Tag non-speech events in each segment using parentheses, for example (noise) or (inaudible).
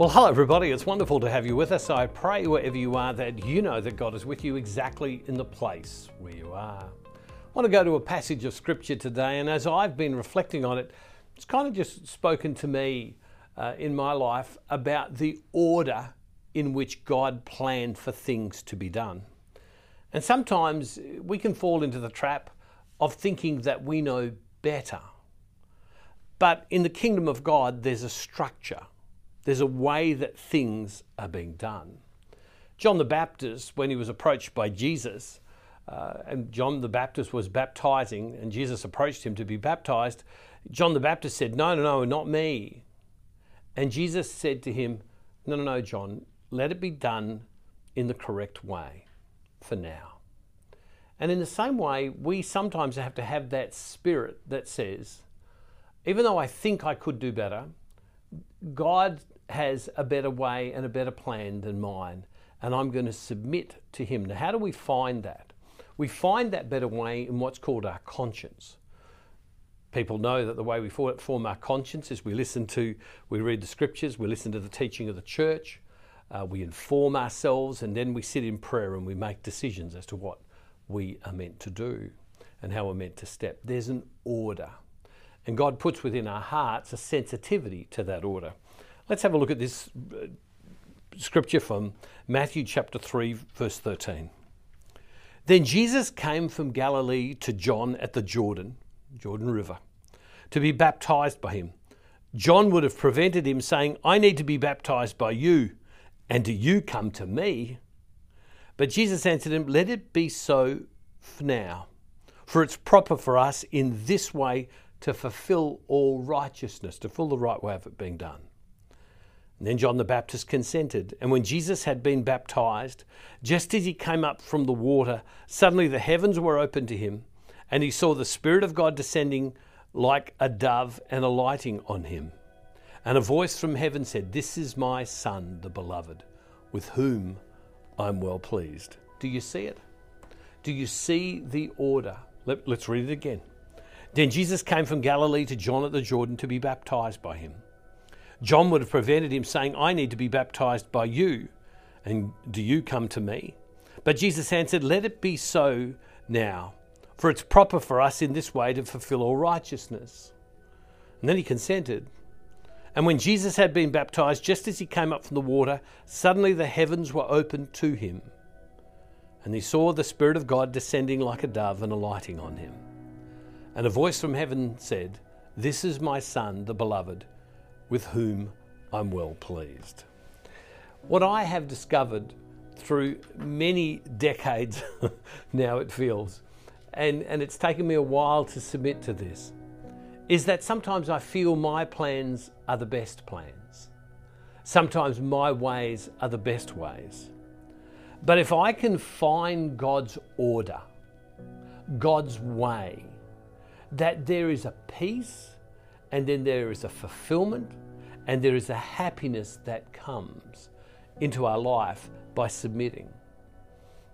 Well, hello, everybody. It's wonderful to have you with us. I pray wherever you are that you know that God is with you exactly in the place where you are. I want to go to a passage of scripture today, and as I've been reflecting on it, it's kind of just spoken to me uh, in my life about the order in which God planned for things to be done. And sometimes we can fall into the trap of thinking that we know better. But in the kingdom of God, there's a structure there's a way that things are being done. John the Baptist, when he was approached by Jesus, uh, and John the Baptist was baptizing, and Jesus approached him to be baptized, John the Baptist said, No, no, no, not me. And Jesus said to him, No, no, no, John, let it be done in the correct way for now. And in the same way, we sometimes have to have that spirit that says, even though I think I could do better, God has a better way and a better plan than mine, and I'm going to submit to Him. Now, how do we find that? We find that better way in what's called our conscience. People know that the way we form our conscience is we listen to, we read the scriptures, we listen to the teaching of the church, uh, we inform ourselves, and then we sit in prayer and we make decisions as to what we are meant to do and how we're meant to step. There's an order. And God puts within our hearts a sensitivity to that order. Let's have a look at this uh, scripture from Matthew chapter 3, verse 13. Then Jesus came from Galilee to John at the Jordan, Jordan River, to be baptized by him. John would have prevented him, saying, I need to be baptized by you, and do you come to me? But Jesus answered him, Let it be so for now, for it's proper for us in this way to fulfill all righteousness, to fulfill the right way of it being done. Then John the Baptist consented. And when Jesus had been baptized, just as he came up from the water, suddenly the heavens were opened to him, and he saw the Spirit of God descending like a dove and alighting on him. And a voice from heaven said, This is my Son, the beloved, with whom I'm well pleased. Do you see it? Do you see the order? Let, us read it again. Then Jesus came from Galilee to John at the Jordan to be baptized by him. John would have prevented him, saying, I need to be baptized by you, and do you come to me? But Jesus answered, Let it be so now, for it's proper for us in this way to fulfill all righteousness. And then he consented. And when Jesus had been baptized, just as he came up from the water, suddenly the heavens were opened to him. And he saw the Spirit of God descending like a dove and alighting on him. And a voice from heaven said, This is my Son, the beloved, with whom I'm well pleased. What I have discovered through many decades (laughs) now, it feels, and, and it's taken me a while to submit to this, is that sometimes I feel my plans are the best plans. Sometimes my ways are the best ways. But if I can find God's order, God's way, that there is a peace and then there is a fulfillment and there is a happiness that comes into our life by submitting.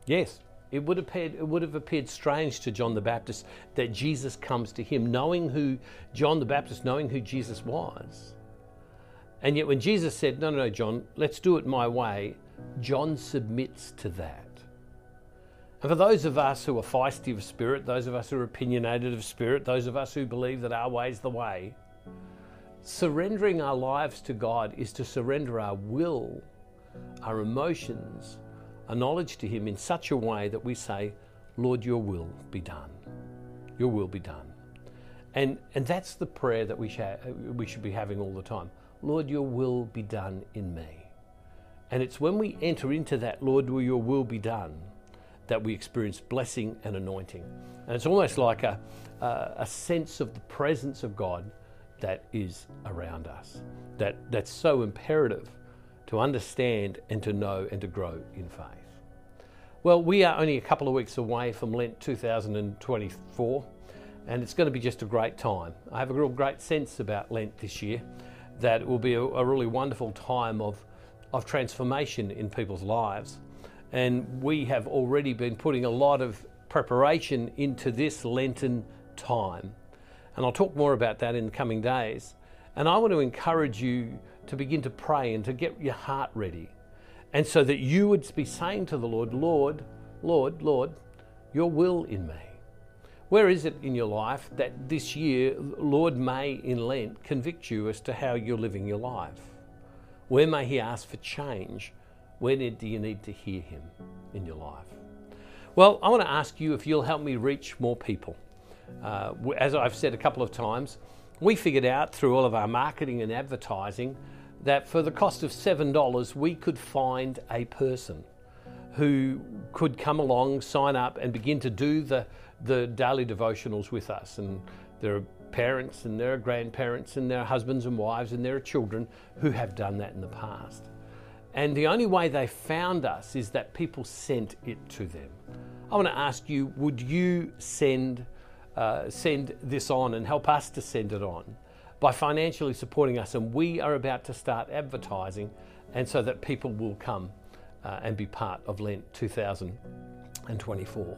Yes, it would, appeared, it would have appeared strange to John the Baptist that Jesus comes to him, knowing who John the Baptist, knowing who Jesus was. And yet, when Jesus said, No, no, no, John, let's do it my way, John submits to that. And for those of us who are feisty of spirit, those of us who are opinionated of spirit, those of us who believe that our way is the way, surrendering our lives to God is to surrender our will, our emotions, our knowledge to Him in such a way that we say, Lord, your will be done. Your will be done. And, and that's the prayer that we, sh- we should be having all the time. Lord, your will be done in me. And it's when we enter into that, Lord, will your will be done, that we experience blessing and anointing. And it's almost like a, a, a sense of the presence of God that is around us, that, that's so imperative to understand and to know and to grow in faith. Well, we are only a couple of weeks away from Lent 2024, and it's going to be just a great time. I have a real great sense about Lent this year that it will be a, a really wonderful time of, of transformation in people's lives. And we have already been putting a lot of preparation into this Lenten time. And I'll talk more about that in the coming days. And I want to encourage you to begin to pray and to get your heart ready. And so that you would be saying to the Lord, Lord, Lord, Lord, your will in me. Where is it in your life that this year, Lord may in Lent convict you as to how you're living your life? Where may He ask for change? Where do you need to hear Him in your life? Well, I want to ask you if you'll help me reach more people. Uh, as I've said a couple of times, we figured out through all of our marketing and advertising that for the cost of $7, we could find a person who could come along, sign up, and begin to do the, the daily devotionals with us. And there are parents and there are grandparents and there are husbands and wives and there are children who have done that in the past. And the only way they found us is that people sent it to them. I want to ask you would you send, uh, send this on and help us to send it on by financially supporting us? And we are about to start advertising, and so that people will come uh, and be part of Lent 2024.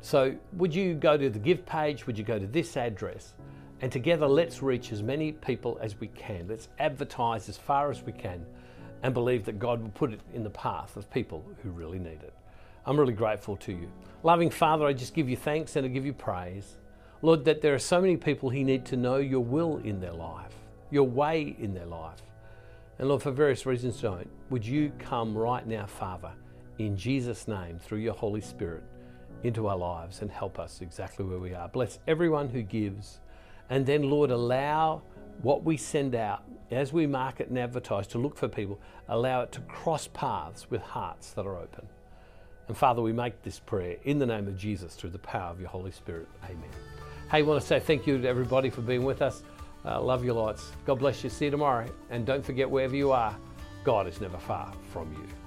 So, would you go to the give page? Would you go to this address? And together, let's reach as many people as we can. Let's advertise as far as we can and believe that God will put it in the path of people who really need it. I'm really grateful to you. Loving Father, I just give you thanks and I give you praise. Lord, that there are so many people who need to know your will in their life, your way in their life. And Lord, for various reasons don't, would you come right now, Father, in Jesus' name, through your Holy Spirit, into our lives and help us exactly where we are. Bless everyone who gives. And then, Lord, allow what we send out as we market and advertise to look for people, allow it to cross paths with hearts that are open. And Father, we make this prayer in the name of Jesus through the power of your Holy Spirit. Amen. Hey, I want to say thank you to everybody for being with us. Uh, love you lots. God bless you. See you tomorrow. And don't forget, wherever you are, God is never far from you.